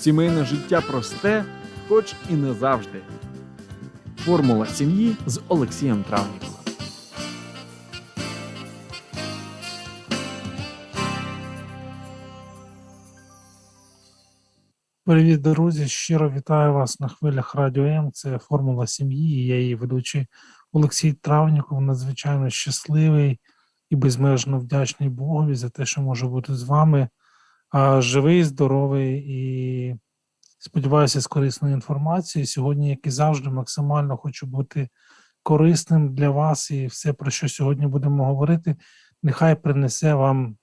Сімейне життя просте, хоч і не завжди. Формула сім'ї з Олексієм Травніковим. Привіт, друзі! Щиро вітаю вас на хвилях Радіо М. Це формула сім'ї. Я її ведучий Олексій Травніков. Надзвичайно щасливий і безмежно вдячний Богові за те, що можу бути з вами. А, Живий, здоровий і сподіваюся, з корисною інформацією. Сьогодні, як і завжди, максимально хочу бути корисним для вас і все, про що сьогодні будемо говорити, нехай принесе вам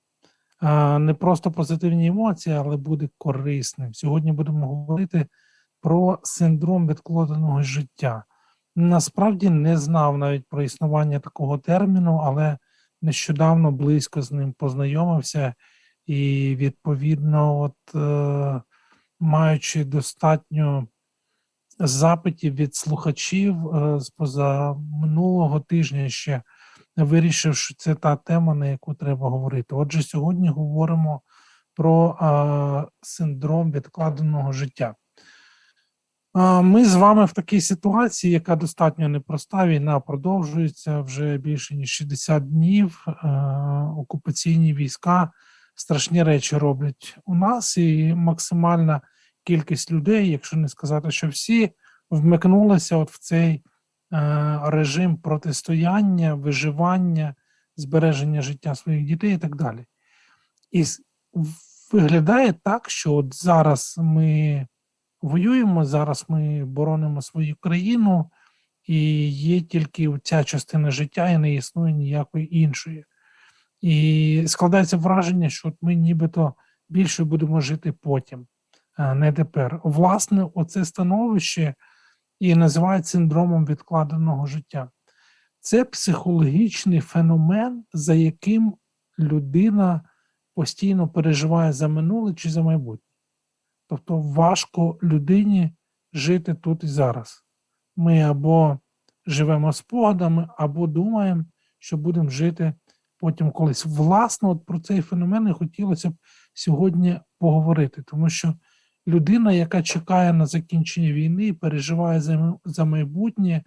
не просто позитивні емоції, але буде корисним. Сьогодні будемо говорити про синдром відкладеного життя. Насправді не знав навіть про існування такого терміну, але нещодавно близько з ним познайомився, і, відповідно, от, е, маючи достатньо запитів від слухачів е, з поза минулого тижня ще вирішив, що це та тема, на яку треба говорити. Отже, сьогодні говоримо про а, синдром відкладеного життя. Ми з вами в такій ситуації, яка достатньо непроста. Війна продовжується вже більше ніж 60 днів. Окупаційні війська страшні речі роблять у нас, і максимальна кількість людей, якщо не сказати, що всі, вмикнулися от в цей. Е, режим протистояння, виживання, збереження життя своїх дітей і так далі. І виглядає так, що от зараз ми воюємо, зараз ми боронимо свою країну, і є тільки ця частина життя, і не існує ніякої іншої. І складається враження, що от ми нібито більше будемо жити потім, а не тепер. Власне, оце становище і називають синдромом відкладеного життя. Це психологічний феномен, за яким людина постійно переживає за минуле чи за майбутнє. Тобто важко людині жити тут і зараз. Ми або живемо спогадами, або думаємо, що будемо жити потім колись. Власне, от про цей феномен і хотілося б сьогодні поговорити, тому що людина, яка чекає на закінчення війни, переживає за, за майбутнє,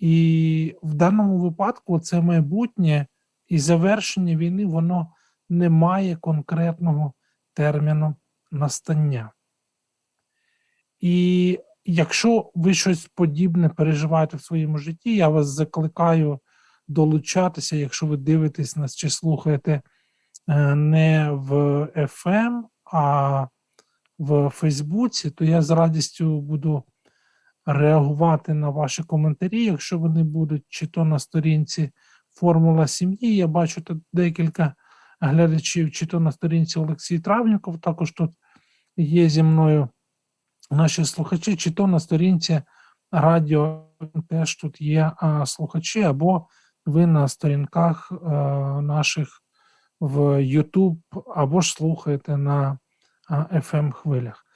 і в даному випадку це майбутнє і завершення війни, воно не має конкретного терміну настання. І якщо ви щось подібне переживаєте в своєму житті, я вас закликаю долучатися, якщо ви дивитесь нас чи слухаєте е, не в FM, а в Фейсбуці, то я з радістю буду реагувати на ваші коментарі, якщо вони будуть, чи то на сторінці Формула сім'ї. Я бачу тут декілька глядачів, чи то на сторінці Олексій Травніков, також тут є зі мною наші слухачі, чи то на сторінці радіо теж тут є а, слухачі, або ви на сторінках наших в YouTube, або ж слухаєте на fm хвилях.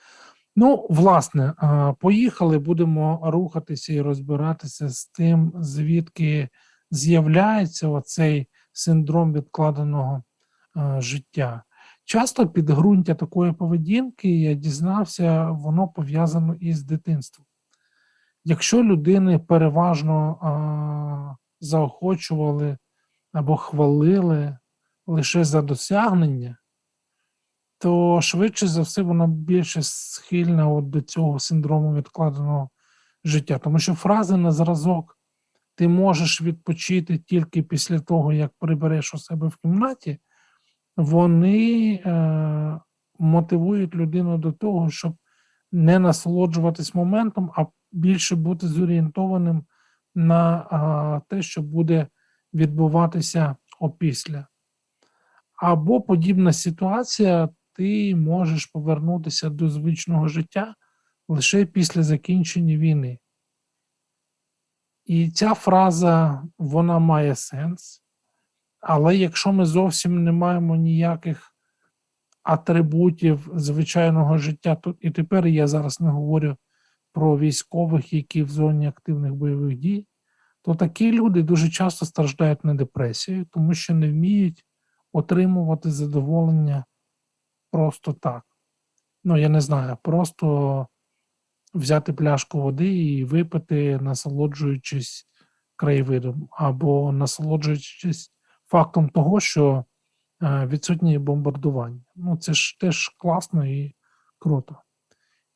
Ну, власне, поїхали, будемо рухатися і розбиратися з тим, звідки з'являється оцей синдром відкладеного життя. Часто підґрунтя такої поведінки, я дізнався, воно пов'язано із дитинством. Якщо людини переважно заохочували або хвалили лише за досягнення, то швидше за все вона більше схильна от до цього синдрому відкладеного життя. Тому що фрази на зразок ти можеш відпочити тільки після того, як прибереш у себе в кімнаті, вони е, мотивують людину до того, щоб не насолоджуватись моментом, а більше бути зорієнтованим на те, що буде відбуватися опісля. Або подібна ситуація ти можеш повернутися до звичного життя лише після закінчення війни. І ця фраза вона має сенс. Але якщо ми зовсім не маємо ніяких атрибутів звичайного життя, то і тепер я зараз не говорю про військових, які в зоні активних бойових дій, то такі люди дуже часто страждають на депресію, тому що не вміють отримувати задоволення просто так. ну я не знаю, просто взяти пляшку води і випити, насолоджуючись краєвидом, або насолоджуючись фактом того, що е, відсутнє бомбардування. Ну, це ж теж класно і круто.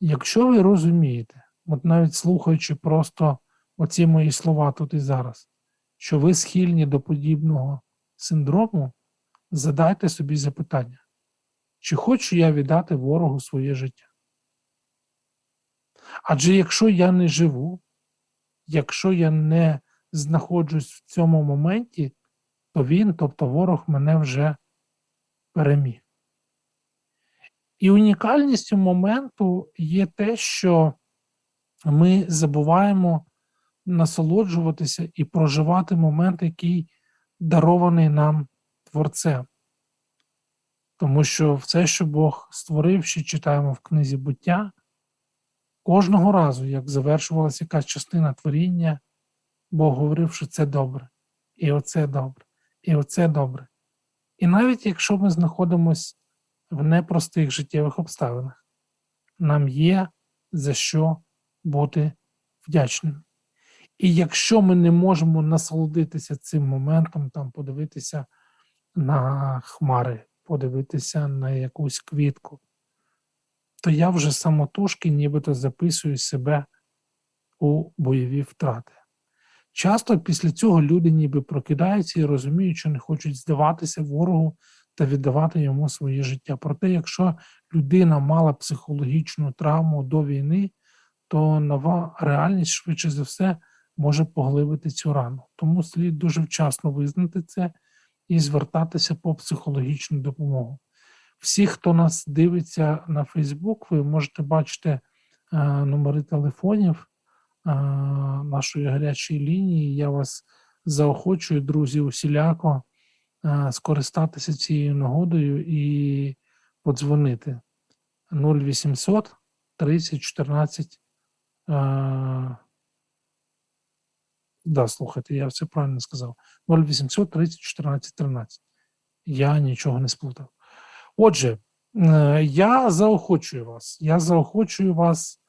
Якщо ви розумієте, от навіть слухаючи просто оці мої слова тут і зараз, що ви схильні до подібного синдрому, задайте собі запитання, чи хочу я віддати ворогу своє життя? Адже якщо я не живу, якщо я не знаходжусь в цьому моменті, то він, тобто ворог, мене вже переміг. І унікальністю моменту є те, що ми забуваємо насолоджуватися і проживати момент, який дарований нам Творцем. Тому що все, що Бог створив, що читаємо в книзі буття, кожного разу, як завершувалася якась частина творіння, Бог говорив, що це добре, і оце добре, і оце добре. І навіть якщо ми знаходимося в непростих життєвих обставинах, нам є за що бути вдячними. І якщо ми не можемо насолодитися цим моментом, там подивитися на хмари, подивитися на якусь квітку, то я вже самотужки нібито записую себе у бойові втрати. Часто після цього люди ніби прокидаються і розуміють, що не хочуть здаватися ворогу та віддавати йому своє життя. Проте, якщо людина мала психологічну травму до війни, то нова реальність, швидше за все, може поглибити цю рану. Тому слід дуже вчасно визнати це і звертатися по психологічну допомогу. Всі, хто нас дивиться на Фейсбук, ви можете бачити е, номери телефонів е, нашої гарячої лінії. Я вас заохочую, друзі, усіляко е, скористатися цією нагодою і подзвонити 0800 30 14. Е, да, слухайте, я все правильно сказав. 0800 30 14 13. Я нічого не сплутав. Отже, е, я заохочую вас. Я заохочую вас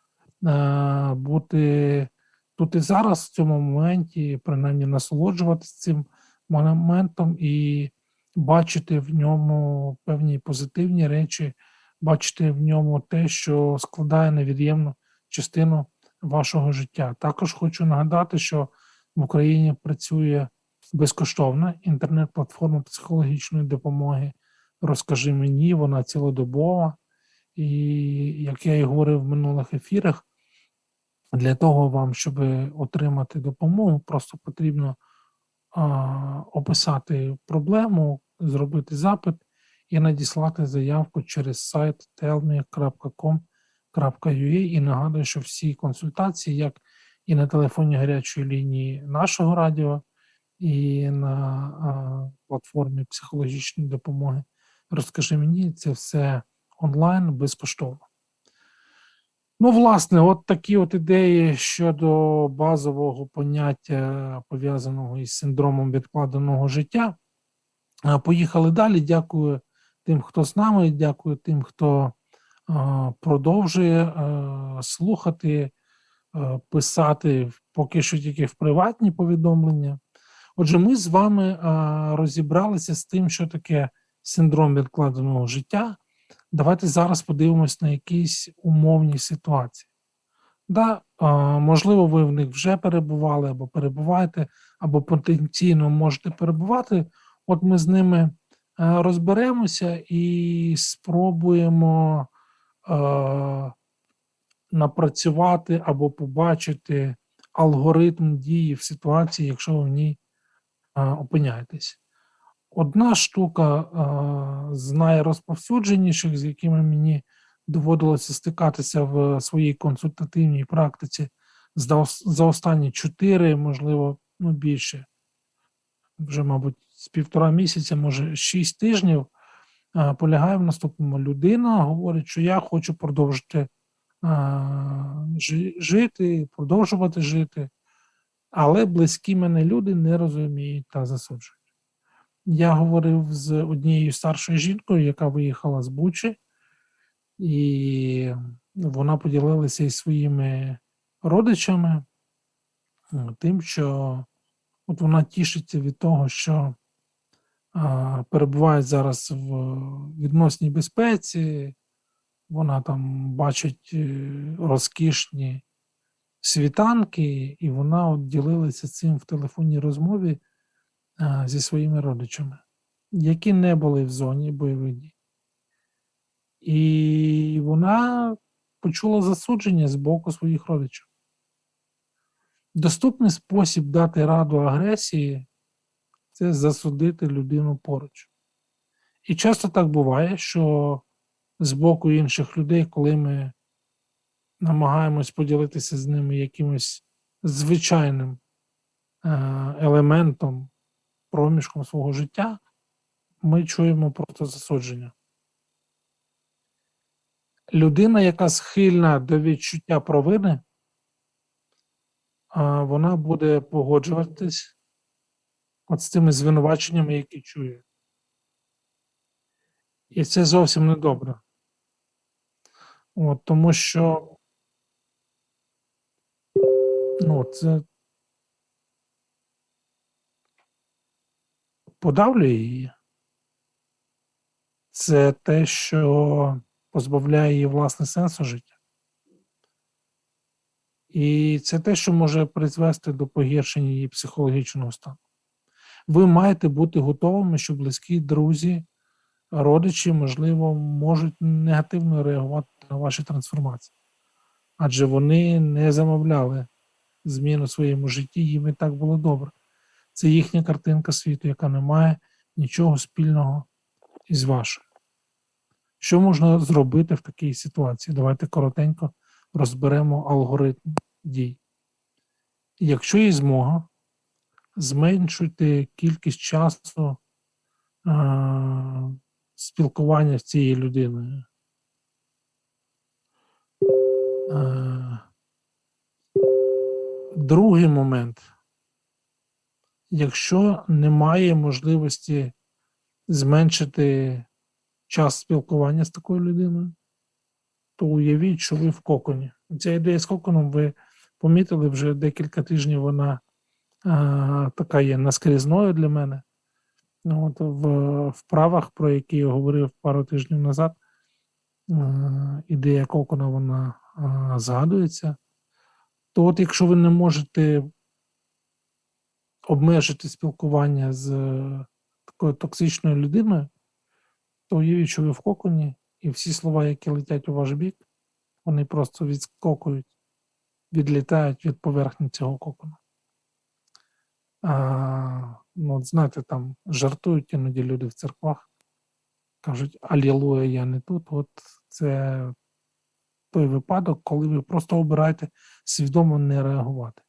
е, бути тут і зараз, в цьому моменті, принаймні насолоджуватися цим моментом і бачити в ньому певні позитивні речі, бачити в ньому те, що складає невід'ємну частину вашого життя. Також хочу нагадати, що в Україні працює безкоштовна інтернет-платформа психологічної допомоги. Розкажи мені, вона цілодобова. І як я і говорив в минулих ефірах, для того вам, щоб отримати допомогу, просто потрібно а, описати проблему, зробити запит і надіслати заявку через сайт tellme.com.ua і нагадую, що всі консультації, як і на телефоні гарячої лінії нашого радіо, і на платформі психологічної допомоги. Розкажи мені, це все онлайн безкоштовно. Ну, власне, от такі от ідеї щодо базового поняття, пов'язаного із синдромом відкладеного життя. Поїхали далі. Дякую тим, хто з нами, дякую тим, хто продовжує слухати, писати поки що тільки в приватні повідомлення. Отже, ми з вами розібралися з тим, що таке синдром відкладеного життя. Давайте зараз подивимось на якісь умовні ситуації. Да, Можливо, ви в них вже перебували, або перебуваєте, або потенційно можете перебувати. От ми з ними розберемося і спробуємо е, напрацювати або побачити алгоритм дії в ситуації, якщо ви в ній е, опиняєтесь. Одна штука е, з найрозповсюдженіших, з якими мені доводилося стикатися в своїй консультативній практиці за останні чотири, можливо, ну більше, вже, мабуть, з півтора місяця, може, шість тижнів, е, полягає в наступному. Людина говорить, що я хочу продовжити е, жити, продовжувати жити, але близькі мене люди не розуміють та засуджують. Я говорив з однією старшою жінкою, яка виїхала з Бучі, і вона поділилася із своїми родичами тим, що от вона тішиться від того, що а, перебуває зараз в відносній безпеці, вона там бачить е, розкішні світанки, і вона от ділилася цим в телефонній розмові зі своїми родичами, які не були в зоні бойових дій. І вона почула засудження з боку своїх родичів. Доступний спосіб дати раду агресії це засудити людину поруч. І часто так буває, що з боку інших людей, коли ми намагаємось поділитися з ними якимось звичайним е, елементом, проміжком свого життя, ми чуємо просто засудження. Людина, яка схильна до відчуття провини, вона буде погоджуватись от з тими звинуваченнями, які чує. І це зовсім не добре. От, тому що ну, це подавлює її. Це те, що позбавляє її власне сенсу життя. І це те, що може призвести до погіршення її психологічного стану. Ви маєте бути готовими, що близькі друзі, родичі, можливо, можуть негативно реагувати на ваші трансформації. Адже вони не замовляли змін у своєму житті, їм і так було добре. Це їхня картинка світу, яка не має нічого спільного із вашою. Що можна зробити в такій ситуації? Давайте коротенько розберемо алгоритм дій. Якщо є змога, зменшуйте кількість часу а, спілкування з цією людиною. А, другий момент. Якщо немає можливості зменшити час спілкування з такою людиною, то уявіть, що ви в коконі. Ця ідея з коконом, ви помітили вже декілька тижнів, вона така є наскрізною для мене. Ну, От В вправах, про які я говорив пару тижнів назад, а, ідея кокона вона а, згадується. То, от якщо ви не можете обмежити спілкування з такою токсичною людиною, то уявіть, що ви в коконі, і всі слова, які летять у ваш бік, вони просто відскокують, відлітають від поверхні цього кокона. Ну, от знаєте, там жартують іноді люди в церквах, кажуть, Алілуя, я не тут. От це той випадок, коли ви просто обираєте свідомо не реагувати.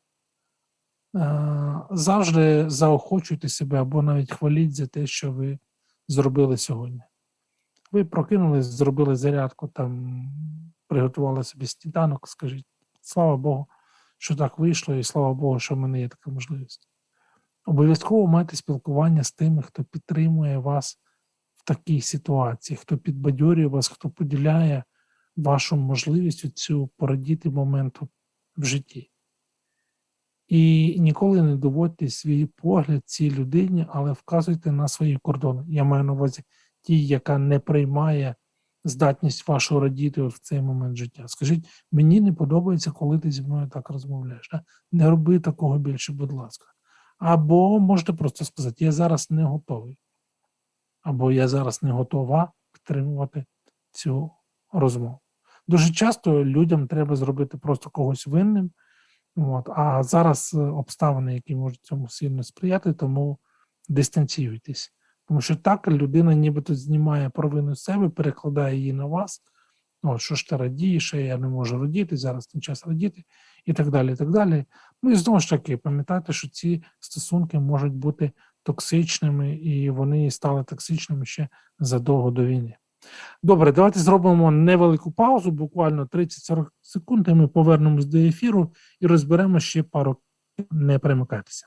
Завжди заохочуйте себе або навіть хваліть за те, що ви зробили сьогодні. Ви прокинулись, зробили зарядку, там приготували собі сніданок, скажіть, слава Богу, що так вийшло, і слава Богу, що в мене є така можливість. Обов'язково майте спілкування з тими, хто підтримує вас в такій ситуації, хто підбадьорює вас, хто поділяє вашу можливість цю порадіти моменту в житті. І ніколи не доводьте свій погляд цій людині, але вказуйте на свої кордони. Я маю на увазі ті, яка не приймає здатність вашу радіти в цей момент життя. Скажіть, мені не подобається, коли ти зі мною так розмовляєш. Не роби такого більше, будь ласка. Або можете просто сказати, я зараз не готовий. Або я зараз не готова підтримувати цю розмову. Дуже часто людям треба зробити просто когось винним. От, а зараз обставини, які можуть цьому сильно сприяти, тому дистанціюйтесь. Тому що так людина нібито знімає провину з себе, перекладає її на вас. О, що ж ти радієш, я не можу радіти, зараз не час радіти, і так далі. і так далі. Ну і знову ж таки, пам'ятайте, що ці стосунки можуть бути токсичними, і вони стали токсичними ще задовго до війни. Добре, давайте зробимо невелику паузу, буквально 30-40 секунд, і ми повернемось до ефіру і розберемо ще пару. Не перемикайтеся.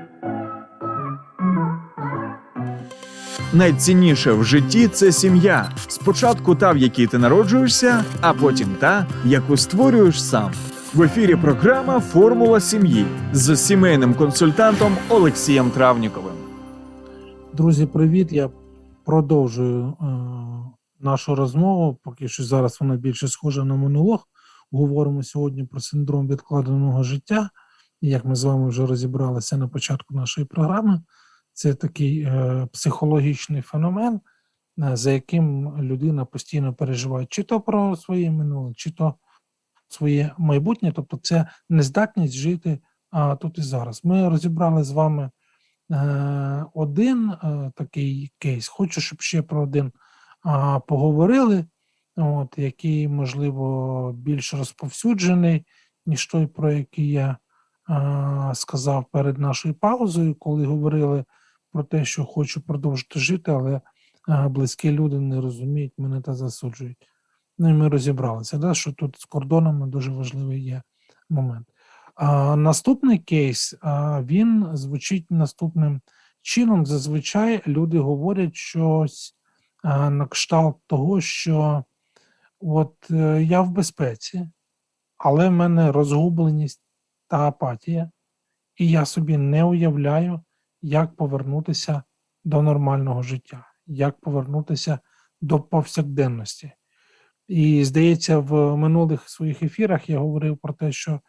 Найцінніше в житті це сім'я. Спочатку та, в якій ти народжуєшся, а потім та, яку створюєш сам. В ефірі програма Формула сім'ї з сімейним консультантом Олексієм Травніковим. Друзі, привіт! Я продовжую е, нашу розмову. Поки що зараз вона більше схожа на монолог. Говоримо сьогодні про синдром відкладеного життя. Як ми з вами вже розібралися на початку нашої програми, це такий е, психологічний феномен, е, за яким людина постійно переживає чи то про своє минуле, чи то своє майбутнє. Тобто, це нездатність жити а, тут і зараз. Ми розібрали з вами е, один е, такий кейс. Хочу, щоб ще про один а, поговорили, от, який, можливо, більш розповсюджений, ніж той, про який я а, сказав перед нашою паузою, коли говорили про те, що хочу продовжити жити, але близькі люди не розуміють мене та засуджують. Ну і ми розібралися, да, що тут з кордонами дуже важливий є момент. А, Наступний кейс а, він звучить наступним чином. Зазвичай люди говорять щось а, на кшталт того, що от е, я в безпеці, але в мене розгубленість та апатія, і я собі не уявляю, як повернутися до нормального життя, як повернутися до повсякденності. І здається, в минулих своїх ефірах я говорив про те, що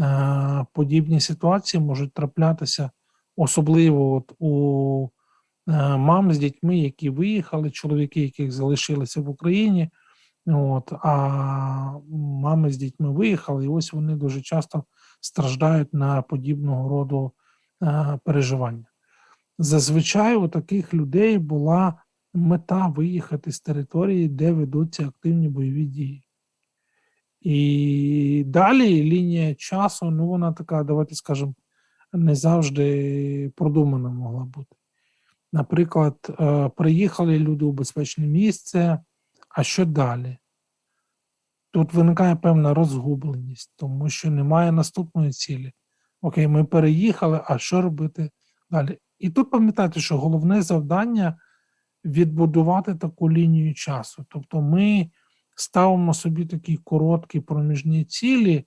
е, подібні ситуації можуть траплятися, особливо от у е, мам з дітьми, які виїхали, чоловіки, яких залишилися в Україні. От, А мами з дітьми виїхали, і ось вони дуже часто страждають на подібного роду е, переживання. Зазвичай у таких людей була мета виїхати з території, де ведуться активні бойові дії. І далі лінія часу, ну вона така, давайте скажемо, не завжди продумана могла бути. Наприклад, е, приїхали люди у безпечне місце, а що далі? Тут виникає певна розгубленість, тому що немає наступної цілі. Окей, ми переїхали, а що робити далі? І тут пам'ятайте, що головне завдання відбудувати таку лінію часу. Тобто ми ставимо собі такі короткі проміжні цілі,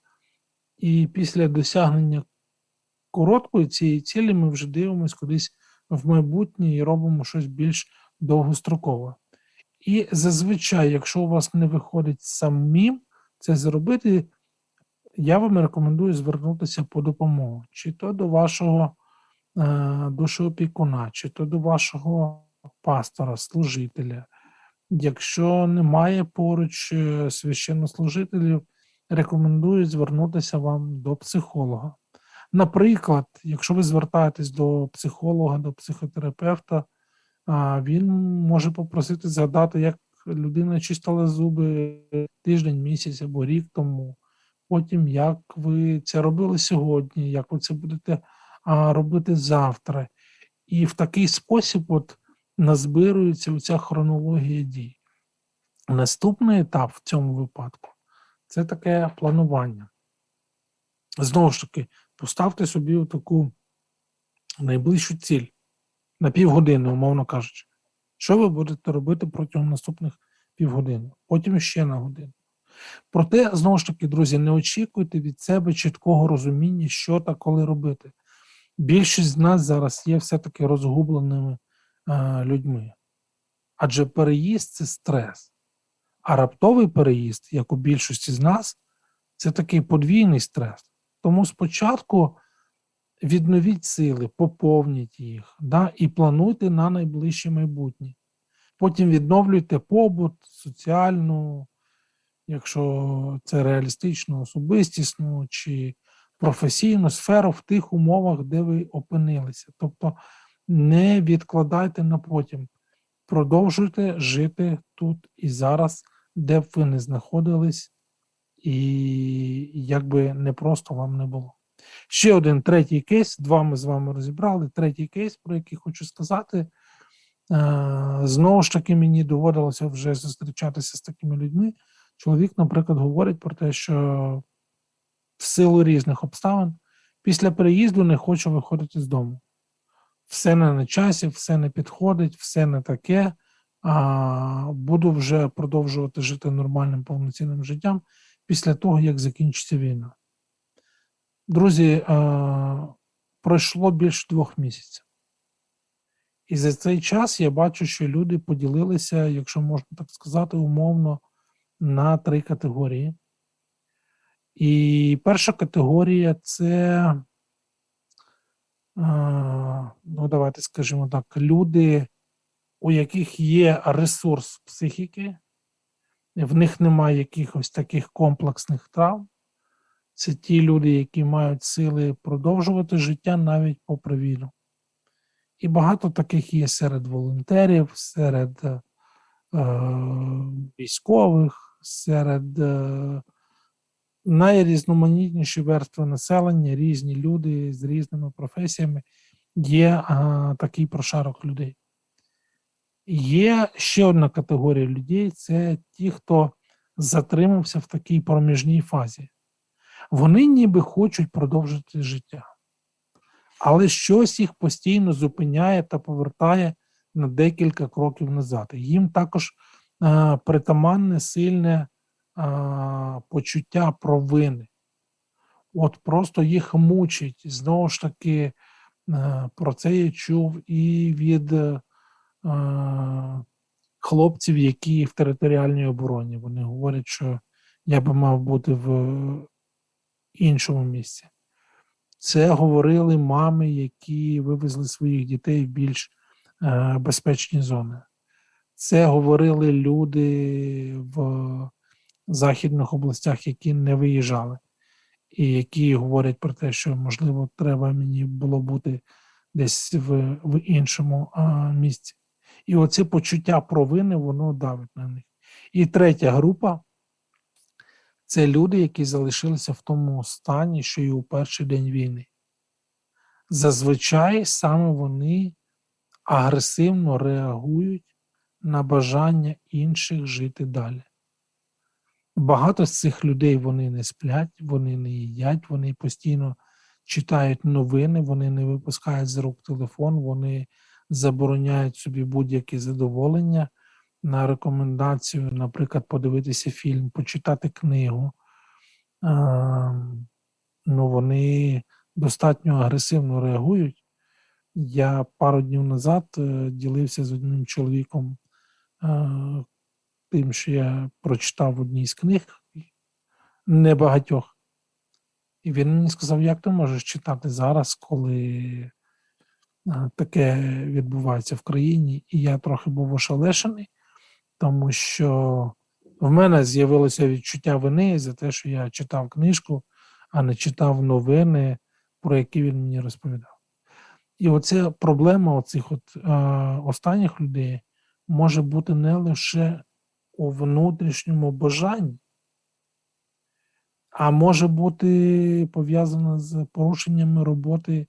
і після досягнення короткої цієї цілі ми вже дивимося кудись в майбутнє і робимо щось більш довгострокове. І зазвичай, якщо у вас не виходить самим це зробити, я вам рекомендую звернутися по допомогу, чи то до вашого е, душоопікуна, чи то до вашого пастора, служителя. Якщо немає поруч е, священнослужителів, рекомендую звернутися вам до психолога. Наприклад, якщо ви звертаєтесь до психолога, до психотерапевта, він може попросити згадати, як людина чистила зуби тиждень, місяць або рік тому. Потім, як ви це робили сьогодні, як ви це будете робити завтра. І в такий спосіб от назбирується ця хронологія дій. Наступний етап в цьому випадку це таке планування. Знову ж таки, поставте собі таку найближчу ціль на півгодини, умовно кажучи. Що ви будете робити протягом наступних півгодини, потім ще на годину. Проте, знову ж таки, друзі, не очікуйте від себе чіткого розуміння, що та коли робити. Більшість з нас зараз є все-таки розгубленими а, людьми. Адже переїзд це стрес. А раптовий переїзд, як у більшості з нас, це такий подвійний стрес. Тому спочатку відновіть сили, поповніть їх да, і плануйте на найближче майбутнє. Потім відновлюйте побут, соціальну, якщо це реалістично, особистісну чи професійну сферу в тих умовах, де ви опинилися. Тобто не відкладайте на потім. Продовжуйте жити тут і зараз, де б ви не знаходились, і як би не просто вам не було. Ще один третій кейс. Два ми з вами розібрали. Третій кейс, про який хочу сказати. Е, Знову ж таки, мені доводилося вже зустрічатися з такими людьми. Чоловік, наприклад, говорить про те, що в силу різних обставин після переїзду не хочу виходити з дому. Все не на часі, все не підходить, все не таке. А буду вже продовжувати жити нормальним повноцінним життям після того, як закінчиться війна. Друзі, е, пройшло більше двох місяців. І за цей час я бачу, що люди поділилися, якщо можна так сказати, умовно на три категорії. І перша категорія це, е, ну, давайте скажімо так, люди, у яких є ресурс психіки, в них немає якихось таких комплексних травм. Це ті люди, які мають сили продовжувати життя навіть попри війну. І багато таких є серед волонтерів, серед е, військових, серед е, найрізноманітніші верстви населення, різні люди з різними професіями. Є е, такий прошарок людей. Є ще одна категорія людей це ті, хто затримався в такій проміжній фазі. Вони ніби хочуть продовжити життя, але щось їх постійно зупиняє та повертає на декілька кроків назад. Їм також а, притаманне сильне а, почуття провини. От просто їх мучить. Знову ж таки, а, про це я чув і від а, хлопців, які в територіальній обороні. Вони говорять, що я би мав бути в іншому місці. Це говорили мами, які вивезли своїх дітей в більш е, безпечні зони. Це говорили люди в західних областях, які не виїжджали, і які говорять про те, що, можливо, треба мені було бути десь в, в іншому а, місці. І оце почуття провини, воно давить на них. І третя група це люди, які залишилися в тому стані, що і у перший день війни. Зазвичай саме вони агресивно реагують на бажання інших жити далі. Багато з цих людей вони не сплять, вони не їдять, вони постійно читають новини, вони не випускають з рук телефон, вони забороняють собі будь-які задоволення на рекомендацію, наприклад, подивитися фільм, почитати книгу. Ну, вони достатньо агресивно реагують. Я пару днів назад е, ділився з одним чоловіком тим, що я прочитав в одній з книг небагатьох. І він мені сказав, як ти можеш читати зараз, коли таке відбувається в країні, і я трохи був ошелешений тому що в мене з'явилося відчуття вини за те, що я читав книжку, а не читав новини, про які він мені розповідав. І оця проблема оцих от, е, останніх людей може бути не лише у внутрішньому бажанні, а може бути пов'язана з порушеннями роботи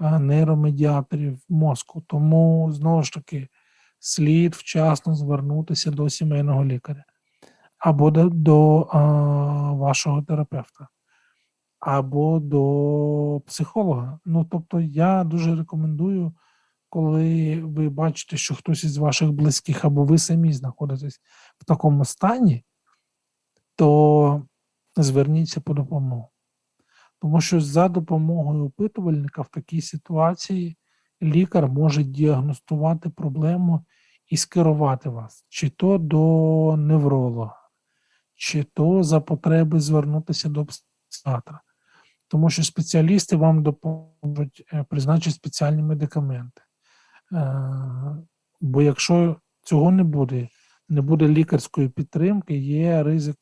нейромедіаторів мозку. Тому, знову ж таки, слід вчасно звернутися до сімейного лікаря або до, до а, вашого терапевта, або до психолога. Ну, тобто, я дуже рекомендую, коли ви бачите, що хтось із ваших близьких або ви самі знаходитесь в такому стані, то зверніться по допомогу. Тому що за допомогою опитувальника в такій ситуації лікар може діагностувати проблему і скерувати вас, чи то до невролога, чи то за потреби звернутися до психіатра. Тому що спеціалісти вам допоможуть е, призначити спеціальні медикаменти. Е, бо якщо цього не буде, не буде лікарської підтримки, є ризик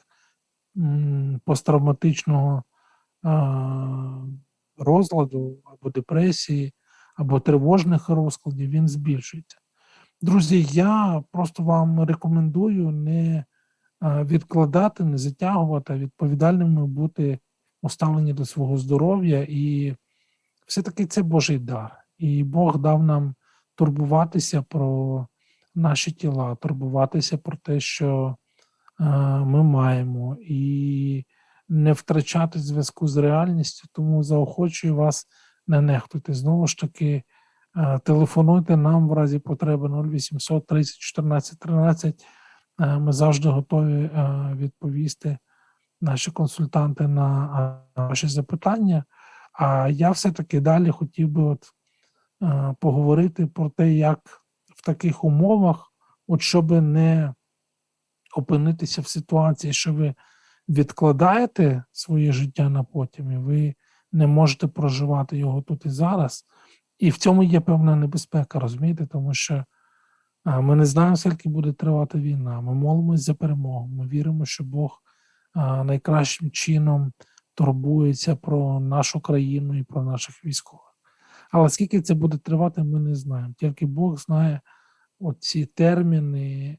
посттравматичного розладу або депресії, або тривожних розкладів, він збільшується. Друзі, я просто вам рекомендую не е, відкладати, не затягувати, а відповідальними бути уставлені до свого здоров'я. І все-таки це Божий дар. І Бог дав нам турбуватися про наші тіла, турбуватися про те, що е, ми маємо, і не втрачати зв'язку з реальністю. Тому заохочую вас не нехтуйте. Знову ж таки, е, телефонуйте нам в разі потреби 0800 30 14 13. Е, Ми завжди готові е, відповісти наші консультанти на ваші запитання. А я все-таки далі хотів би от, поговорити про те, як в таких умовах, от щоб не опинитися в ситуації, що ви відкладаєте своє життя на потім, і ви не можете проживати його тут і зараз. І в цьому є певна небезпека, розумієте, тому що ми не знаємо, скільки буде тривати війна. Ми молимось за перемогу. Ми віримо, що Бог найкращим чином турбується про нашу країну і про наших військових. Але скільки це буде тривати, ми не знаємо. Тільки Бог знає оці терміни,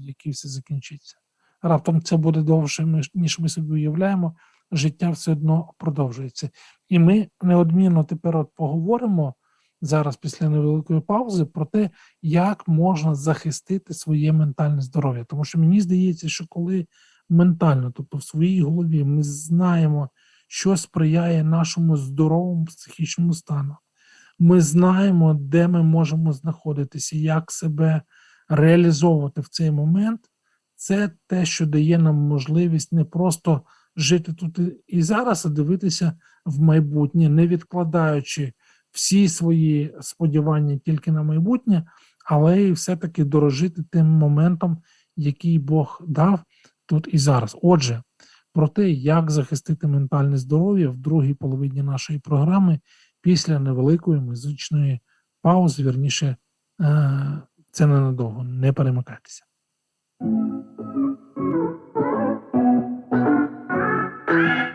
які все закінчиться. Раптом це буде довше, ніж ми собі уявляємо. Життя все одно продовжується. І ми неодмінно тепер от поговоримо зараз після невеликої паузи про те, як можна захистити своє ментальне здоров'я. Тому що мені здається, що коли ментально, тобто в своїй голові, ми знаємо, що сприяє нашому здоровому психічному стану. Ми знаємо, де ми можемо знаходитися, як себе реалізовувати в цей момент. Це те, що дає нам можливість не просто жити тут і- зараз, а дивитися в майбутнє, не відкладаючи всі свої сподівання тільки на майбутнє, але і все-таки дорожити тим моментом, який Бог дав тут і зараз. Отже, про те, як захистити ментальне здоров'я в другій половині нашої програми після невеликої музичної паузи, вірніше, е, це ненадовго, не перемикайтеся.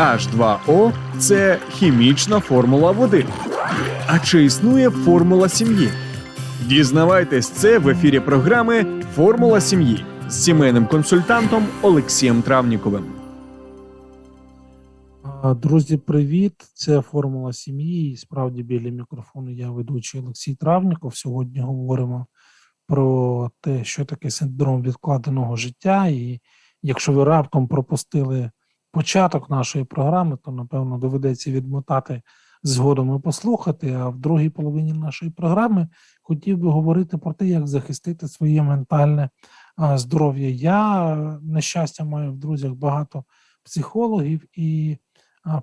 H2O – це хімічна формула води. А чи існує формула сім'ї? Дізнавайтесь це в ефірі програми Формула сім'ї з сімейним консультантом Олексієм Травніковим. Друзі, привіт! Це формула сім'ї. І справді біля мікрофону я ведучий Олексій Травніков. Сьогодні говоримо про те, що таке синдром відкладеного життя. І якщо ви раптом пропустили початок нашої програми, то напевно доведеться відмотати згодом і послухати. А в другій половині нашої програми хотів би говорити про те, як захистити своє ментальне здоров'я. Я, на щастя, маю в друзях багато психологів і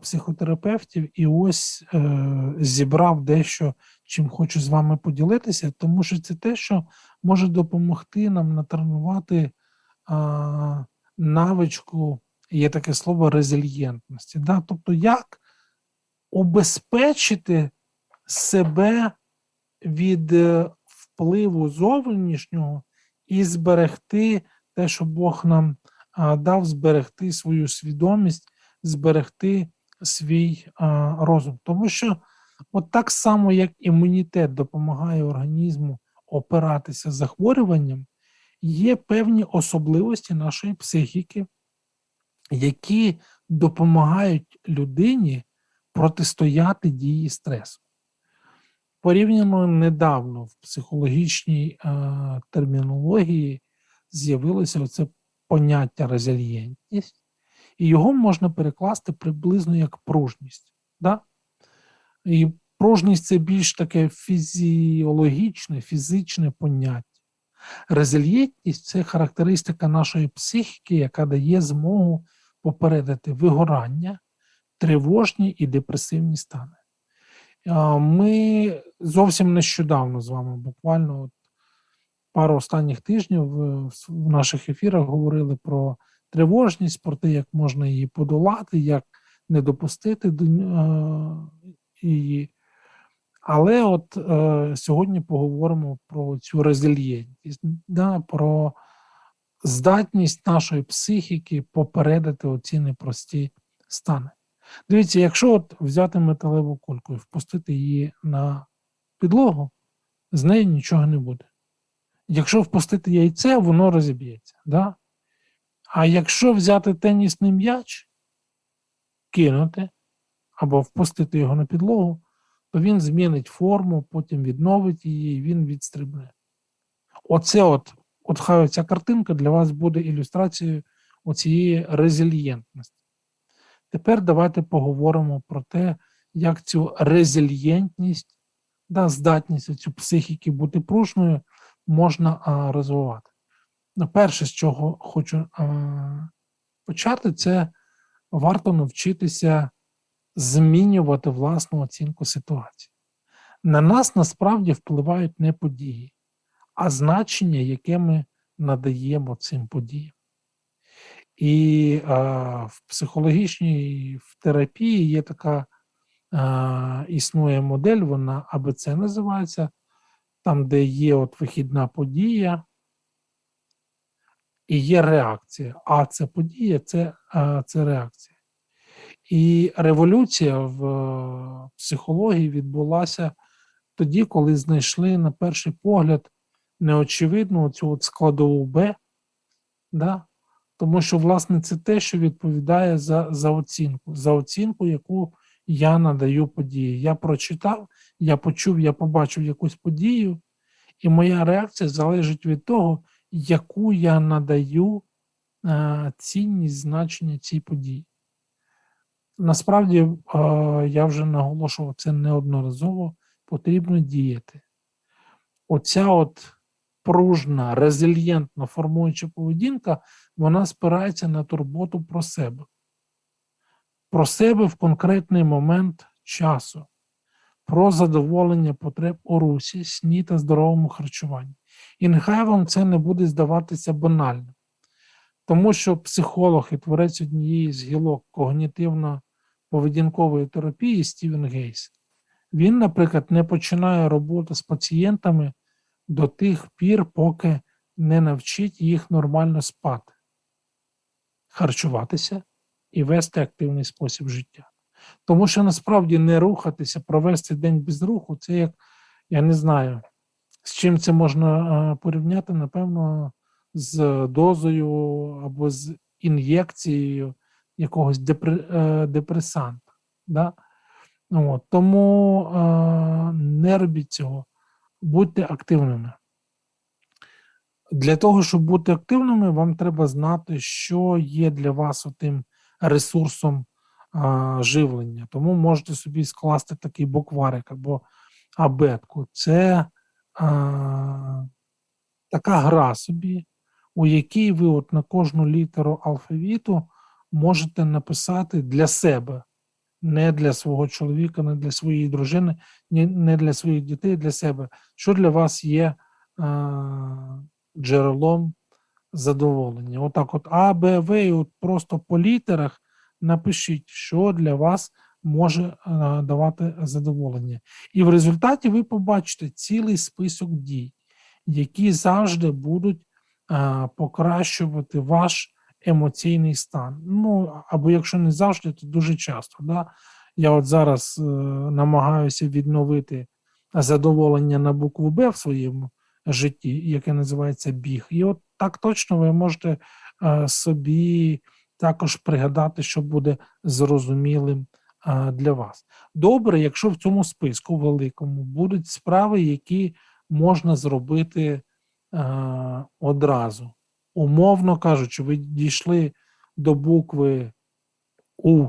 психотерапевтів, і ось е, зібрав дещо, чим хочу з вами поділитися, тому що це те, що може допомогти нам натренувати навичку, є таке слово резильєнтності. Да? Тобто, як обезпечити себе від е, впливу зовнішнього і зберегти те, що Бог нам дав, зберегти свою свідомість, зберегти свій розум. Тому що, от так само, як імунітет допомагає організму опиратися захворюванням, є певні особливості нашої психіки, які допомагають людині протистояти дії стресу. Порівняно недавно в психологічній е, термінології з'явилося це поняття резильєнтність, і його можна перекласти приблизно як пружність. Да? І пружність це більш таке фізіологічне, фізичне поняття. Резильєнтність це характеристика нашої психіки, яка дає змогу попередити вигорання, тривожні і депресивні стани. Ми зовсім нещодавно з вами, буквально от пару останніх тижнів в наших ефірах говорили про тривожність, про те, як можна її подолати, як не допустити до е, її. Але от е, сьогодні поговоримо про цю резильєнтність, да, про здатність нашої психіки попередити оці непрості стани. Дивіться, якщо от взяти металеву кульку і впустити її на підлогу, з неї нічого не буде. Якщо впустити яйце, воно розіб'ється. Да? А якщо взяти тенісний м'яч, кинути або впустити його на підлогу, то він змінить форму, потім відновить її, і він відстрибне. Оце от, от хай ця картинка для вас буде ілюстрацією оцієї резильєнтності. Тепер давайте поговоримо про те, як цю резильєнтність, да, здатність цю психіки бути пружною можна а, розвивати. Ну, перше, з чого хочу а, почати, це варто навчитися змінювати власну оцінку ситуації. На нас насправді впливають не події, а значення, яке ми надаємо цим подіям. І а, в психологічній в терапії є така а, існує модель, вона АБЦ називається, там, де є от вихідна подія, і є реакція. А це подія, це, а, це реакція. І революція в е, психології відбулася тоді, коли знайшли на перший погляд неочевидну цю складову Б, да? тому що, власне, це те, що відповідає за, за оцінку, за оцінку, яку я надаю події. Я прочитав, я почув, я побачив якусь подію, і моя реакція залежить від того, яку я надаю е, цінність значення цій події. Насправді, е, я вже наголошував це неодноразово, потрібно діяти. Оця от пружна, резильєнтна формуюча поведінка, вона спирається на турботу про себе, про себе в конкретний момент часу, про задоволення потреб у русі, сні та здоровому харчуванні. І нехай вам це не буде здаватися банальним, тому що психолог і творець однієї з гілок когнітивно поведінкової терапії Стівен Гейс. Він, наприклад, не починає роботу з пацієнтами до тих пір, поки не навчить їх нормально спати, харчуватися і вести активний спосіб життя. Тому що насправді не рухатися, провести день без руху це як, я не знаю, з чим це можна порівняти, напевно, з дозою або з ін'єкцією якогось депресанта. Да? Тому е, не робіть цього, будьте активними. Для того, щоб бути активними, вам треба знати, що є для вас тим ресурсом а, живлення. Тому можете собі скласти такий букварик або абетку. Це а, така гра собі, у якій ви от на кожну літеру алфавіту можете написати для себе, не для свого чоловіка, не для своєї дружини, не для своїх дітей, для себе. Що для вас є а, джерелом задоволення? Отак, от А, Б, В, і от просто по літерах напишіть, що для вас може а, давати задоволення. І в результаті ви побачите цілий список дій, які завжди будуть а, покращувати ваш емоційний стан. Ну, або якщо не завжди, то дуже часто. Да? Я от зараз е, намагаюся відновити задоволення на букву Б в своєму житті, яке називається біг. І от так точно ви можете е, собі також пригадати, що буде зрозумілим е, для вас. Добре, якщо в цьому списку великому будуть справи, які можна зробити е, одразу умовно кажучи, ви дійшли до букви У.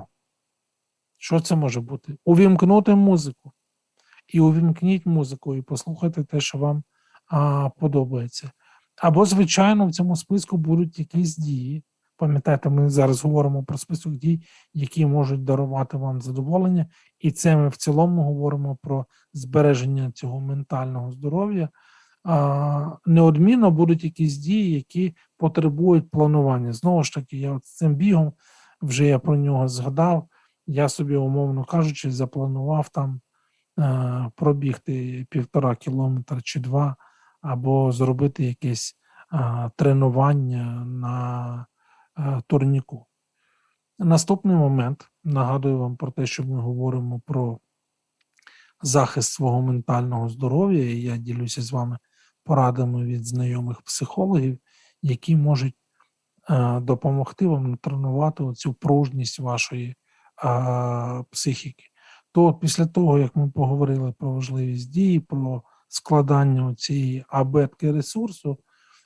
Що це може бути? Увімкнути музику. І увімкніть музику, і послухайте те, що вам а, подобається. Або, звичайно, в цьому списку будуть якісь дії. Пам'ятаєте, ми зараз говоримо про список дій, які можуть дарувати вам задоволення, і це ми в цілому говоримо про збереження цього ментального здоров'я неодмінно будуть якісь дії, які потребують планування. Знову ж таки, я от з цим бігом вже я про нього згадав. Я собі, умовно кажучи, запланував там е, пробігти півтора кілометра чи два, або зробити якесь е, тренування на е, турніку. Наступний момент нагадую вам про те, що ми говоримо про захист свого ментального здоров'я, і я ділюся з вами порадами від знайомих психологів, які можуть е, допомогти вам натренувати цю пружність вашої е, психіки. То після того, як ми поговорили про важливість дії, про складання цієї абетки ресурсу,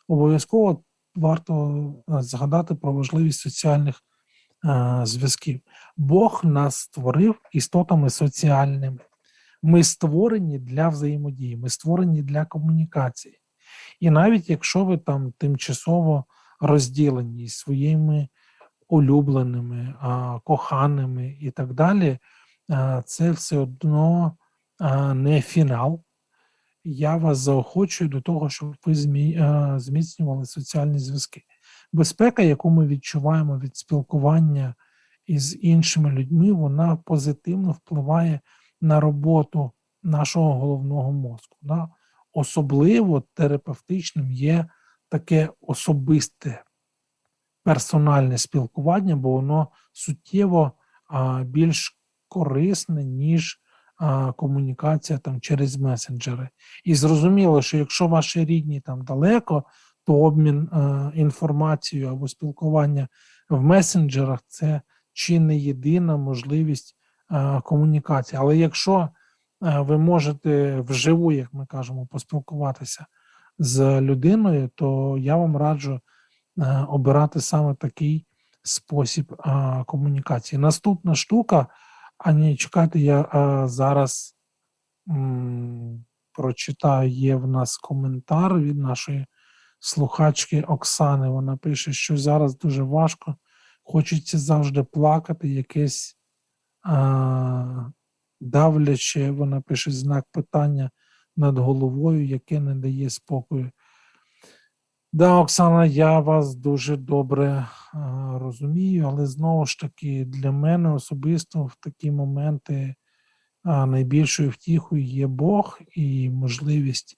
обов'язково варто е, згадати про важливість соціальних зв'язків. Бог нас створив істотами соціальними. Ми створені для взаємодії, ми створені для комунікації. І навіть якщо ви там тимчасово розділені зі своїми улюбленими, коханими і так далі, це все одно не фінал. Я вас заохочую до того, щоб ви зміцнювали соціальні зв'язки. Безпека, яку ми відчуваємо від спілкування із іншими людьми, вона позитивно впливає на роботу нашого головного мозку. Да? Особливо терапевтичним є таке особисте персональне спілкування, бо воно суттєво а, більш корисне, ніж а, комунікація там через месенджери. І зрозуміло, що якщо ваші рідні там далеко, то обмін а, інформацією або спілкування в месенджерах це чи не єдина можливість комунікації. Але якщо ви можете вживу, як ми кажемо, поспілкуватися з людиною, то я вам раджу е, обирати саме такий спосіб комунікації. Наступна штука, а ні, чекайте, я зараз прочитаю, є в нас коментар від нашої слухачки Оксани. Вона пише, що зараз дуже важко, хочеться завжди плакати, якесь давляче, вона пише знак питання над головою, яке не дає спокою. Да, Оксана, я вас дуже добре розумію, але знову ж таки, для мене особисто в такі моменти найбільшою втіхою є Бог і можливість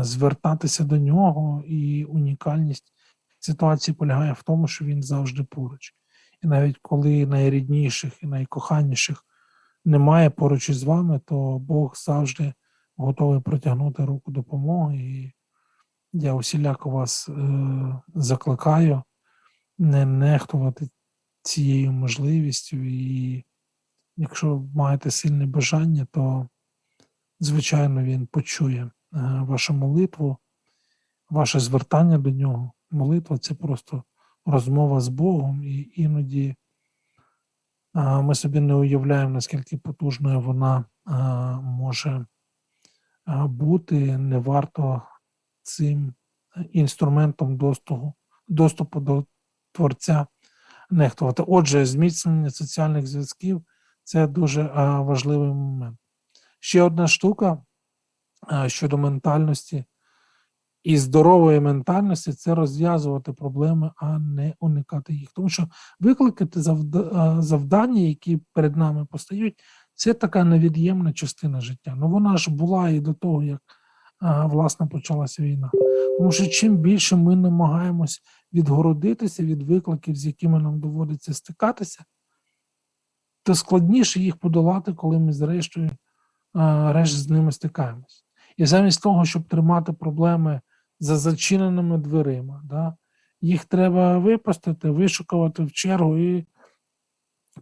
звертатися до нього, і унікальність ситуації полягає в тому, що він завжди поруч. І навіть коли найрідніших і найкоханіших немає поруч із вами, то Бог завжди готовий протягнути руку допомоги. І я усіляко вас е, закликаю не нехтувати цією можливістю. І якщо маєте сильне бажання, то, звичайно, він почує е, вашу молитву, ваше звертання до нього. Молитва це просто розмова з Богом, і іноді ми собі не уявляємо, наскільки потужною вона може бути, не варто цим інструментом доступу, доступу до Творця нехтувати. Отже, зміцнення соціальних зв'язків це дуже важливий момент. Ще одна штука щодо ментальності і здорової ментальності це розв'язувати проблеми, а не уникати їх. Тому що викликати завдання, які перед нами постають, це така невід'ємна частина життя. Ну вона ж була і до того, як власне почалася війна. Тому що чим більше ми намагаємось відгородитися від викликів, з якими нам доводиться стикатися, то складніше їх подолати, коли ми, зрештою, решт з ними стикаємось. І замість того, щоб тримати проблеми за зачиненими дверима, да, їх треба випустити, вишукувати в чергу і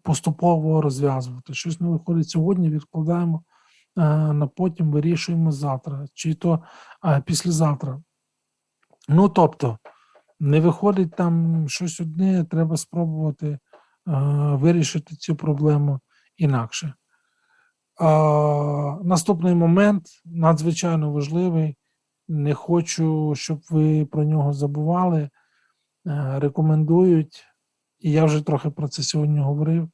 поступово розв'язувати. Щось не виходить сьогодні, відкладаємо а, на потім, вирішуємо завтра, чи то а, післязавтра. Ну, тобто, не виходить там щось одне, треба спробувати а, вирішити цю проблему інакше. А, наступний момент надзвичайно важливий. Не хочу, щоб ви про нього забували. Е, Рекомендують, і я вже трохи про це сьогодні говорив,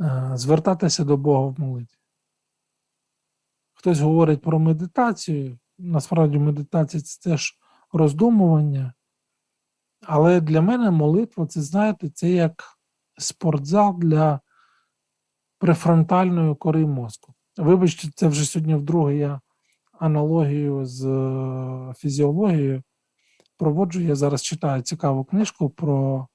е, звертатися до Бога в молитві. Хтось говорить про медитацію, насправді медитація це теж роздумування. Але для мене молитва, це знаєте, це як спортзал для префронтальної кори мозку. Вибачте, це вже сьогодні вдруге я аналогію з е, фізіологією проводжу. Я зараз читаю цікаву книжку про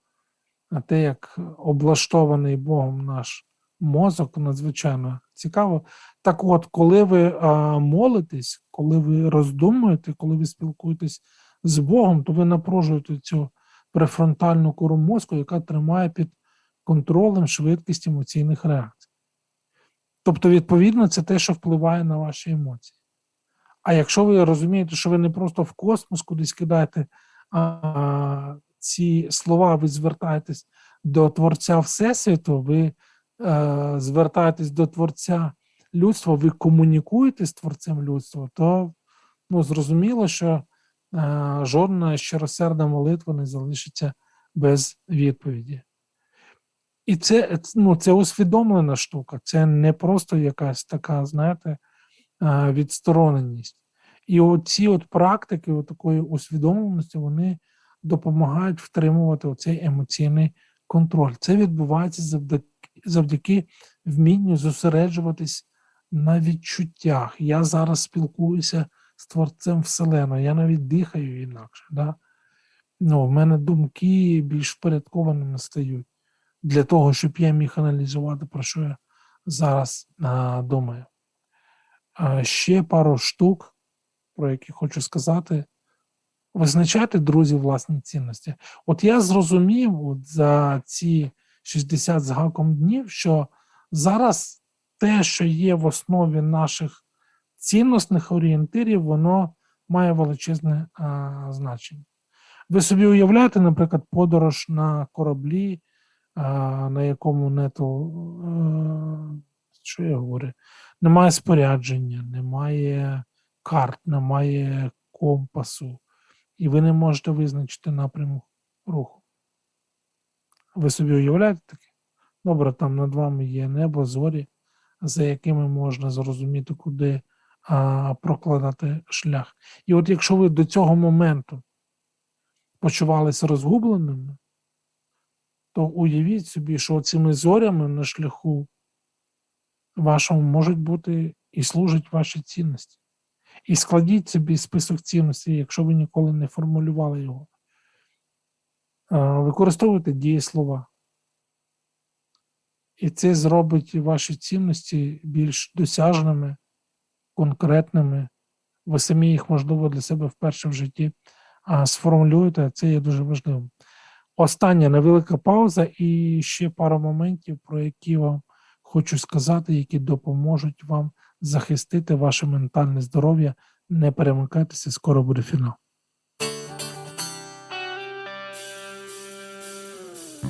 те, як облаштований Богом наш мозок, надзвичайно цікаво. Так от, коли ви а, молитесь, коли ви роздумуєте, коли ви спілкуєтесь з Богом, то ви напружуєте цю префронтальну кору мозку, яка тримає під контролем швидкість емоційних реакцій. Тобто, відповідно, це те, що впливає на ваші емоції. А якщо ви розумієте, що ви не просто в космос кудись кидаєте а, ці слова, ви звертаєтесь до Творця Всесвіту, ви е, звертаєтесь до Творця людства, ви комунікуєте з Творцем людства, то ну, зрозуміло, що е, жодна щиросердна молитва не залишиться без відповіді. І це ну, це усвідомлена штука, це не просто якась така, знаєте, відстороненість. І оці от практики от такої усвідомленості вони допомагають втримувати оцей емоційний контроль. Це відбувається завдяки, завдяки вмінню зосереджуватись на відчуттях. Я зараз спілкуюся з творцем Вселеної, я навіть дихаю інакше. Да? Ну, В мене думки більш впорядкованими стають для того, щоб я міг аналізувати, про що я зараз а, думаю. А, ще пару штук, про які хочу сказати. Визначати, друзі, власні цінності. От я зрозумів от за ці 60 з гаком днів, що зараз те, що є в основі наших цінностних орієнтирів, воно має величезне а, значення. Ви собі уявляєте, наприклад, подорож на кораблі, а, на якому нету, а, що я говорю, немає спорядження, немає карт, немає компасу і ви не можете визначити напрямок руху. Ви собі уявляєте таке? Добре, там над вами є небо, зорі, за якими можна зрозуміти, куди а, прокладати шлях. І от якщо ви до цього моменту почувалися розгубленими, то уявіть собі, що цими зорями на шляху вашому можуть бути і служать ваші цінності. І складіть собі список цінностей, якщо ви ніколи не формулювали його. Використовуйте дієслова. І це зробить ваші цінності більш досяжними, конкретними. Ви самі їх, можливо, для себе вперше в житті сформулюєте, це є дуже важливим. Остання невелика пауза і ще пара моментів, про які вам хочу сказати, які допоможуть вам захистити ваше ментальне здоров'я, не перемикайтеся, скоро буде фінал.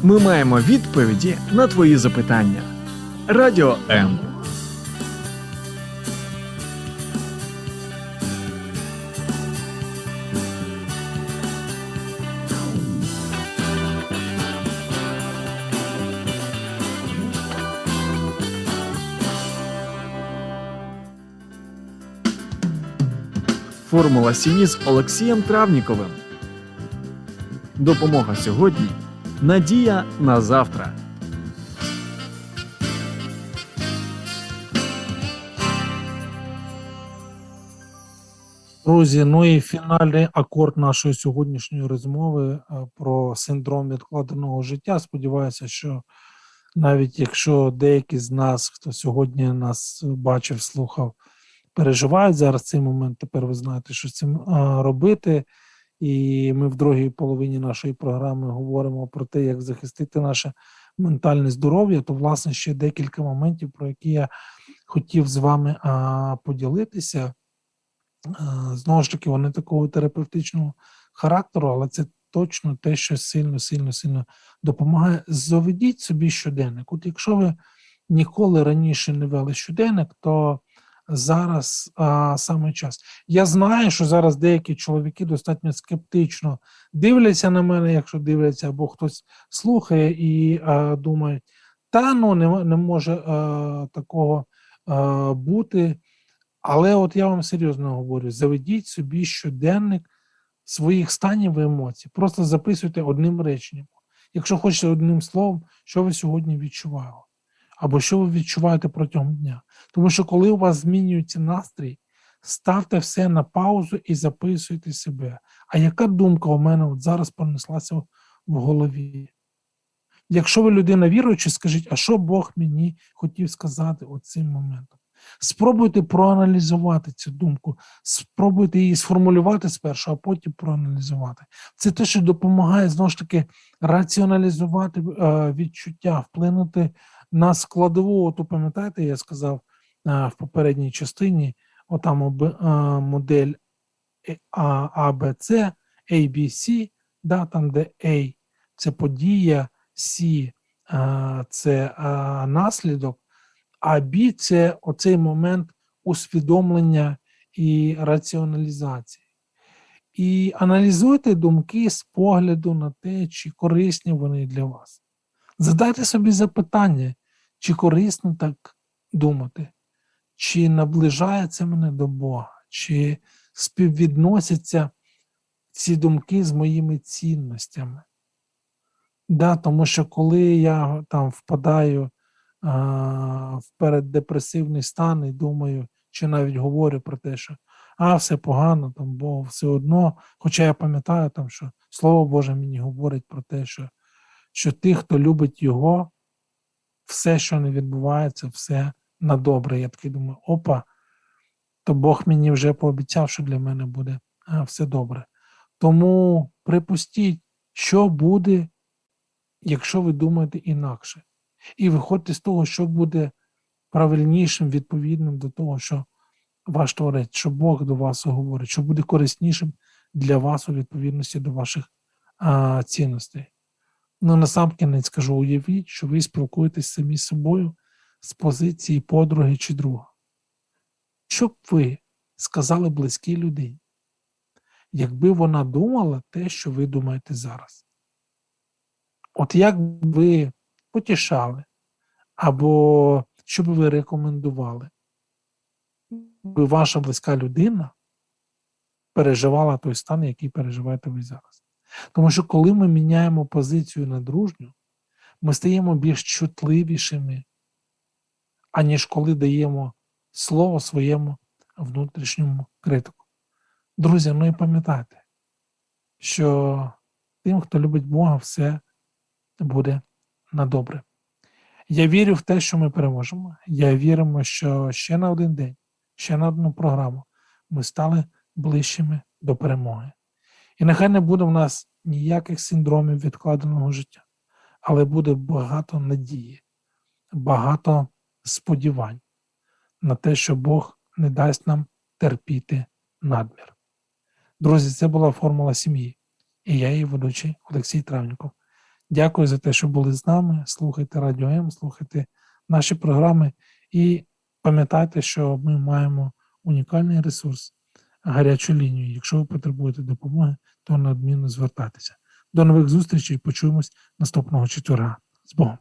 Ми маємо відповіді на твої запитання. Радіо М. Формула сім'ї з Олексієм Травніковим. Допомога сьогодні. Надія на завтра. Друзі, ну і фінальний акорд нашої сьогоднішньої розмови е, про синдром відкладеного життя. Сподіваюся, що навіть якщо деякі з нас, хто сьогодні нас бачив, слухав, переживають зараз цей момент. Тепер ви знаєте, що з цим робити. І ми в другій половині нашої програми говоримо про те, як захистити наше ментальне здоров'я. То, власне, ще декілька моментів, про які я хотів з вами поділитися. Знову ж таки, вони такого терапевтичного характеру, але це точно те, що сильно, сильно, сильно допомагає. Заведіть собі щоденник. От якщо ви ніколи раніше не вели щоденник, то зараз а, саме час. Я знаю, що зараз деякі чоловіки достатньо скептично дивляться на мене, якщо дивляться, або хтось слухає і а, думає, та ну не, не може а, такого а, бути. Але от я вам серйозно говорю: заведіть собі щоденник своїх станів і емоцій. Просто записуйте одним реченням. Якщо хочете одним словом, що ви сьогодні відчували, або що ви відчуваєте протягом дня. Тому що коли у вас змінюється настрій, ставте все на паузу і записуйте себе. А яка думка у мене от зараз понеслася в голові? Якщо ви людина віруюча, скажіть, а що Бог мені хотів сказати оцим моментом? Спробуйте проаналізувати цю думку, спробуйте її сформулювати спершу, а потім проаналізувати. Це те, що допомагає знову ж таки раціоналізувати е, відчуття, вплинути на складову. От, пам'ятаєте, я сказав в попередній частині, отам е, модель А, А, Б, С, A, да, там, де A це подія, C е, це е, наслідок, а B це оцей момент усвідомлення і раціоналізації. І аналізуйте думки з погляду на те, чи корисні вони для вас. Задайте собі запитання, чи корисно так думати, чи наближає це мене до Бога, чи співвідносяться ці думки з моїми цінностями. Да, Тому що коли я там впадаю а, в переддепресивний стан і думаю, чи навіть говорю про те, що а, все погано, там, бо все одно, хоча я пам'ятаю, там, що Слово Боже мені говорить про те, що, що тих, хто любить Його, все, що не відбувається, все на добре. Я такий думаю, опа, то Бог мені вже пообіцяв, що для мене буде а, все добре. Тому припустіть, що буде, якщо ви думаєте інакше. І виходьте з того, що буде правильнішим, відповідним до того, що ваш творець, що Бог до вас говорить, що буде кориснішим для вас у відповідності до ваших а, цінностей. Ну, насамкінець скажу, уявіть, що ви спілкуєтесь самі з собою з позиції подруги чи друга. Що б ви сказали близькій людині, якби вона думала те, що ви думаєте зараз? От як ви потішали, або що б ви рекомендували, би ваша близька людина переживала той стан, який переживаєте ви зараз. Тому що коли ми міняємо позицію на дружню, ми стаємо більш чутливішими, аніж коли даємо слово своєму внутрішньому критику. Друзі, ну і пам'ятайте, що тим, хто любить Бога, все буде на добре. Я вірю в те, що ми переможемо. Я віримо, що ще на один день, ще на одну програму ми стали ближчими до перемоги. І нехай не буде в нас ніяких синдромів відкладеного життя, але буде багато надії, багато сподівань на те, що Бог не дасть нам терпіти надмір. Друзі, це була формула сім'ї, і я її ведучий Олексій Травніков. Дякую за те, що були з нами. Слухайте Радіо М, слухайте наші програми і пам'ятайте, що ми маємо унікальний ресурс, гарячу лінію. Якщо ви потребуєте допомоги, то неодмінно звертайтеся. До нових зустрічей. Почуємось наступного четверга. З Богом.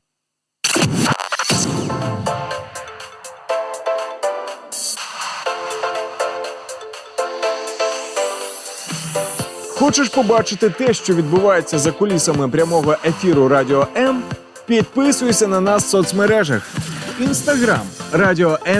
Хочеш побачити те, що відбувається за кулісами прямого ефіру Радіо М? Підписуйся на нас в соцмережах: Інстаграм Радіо М.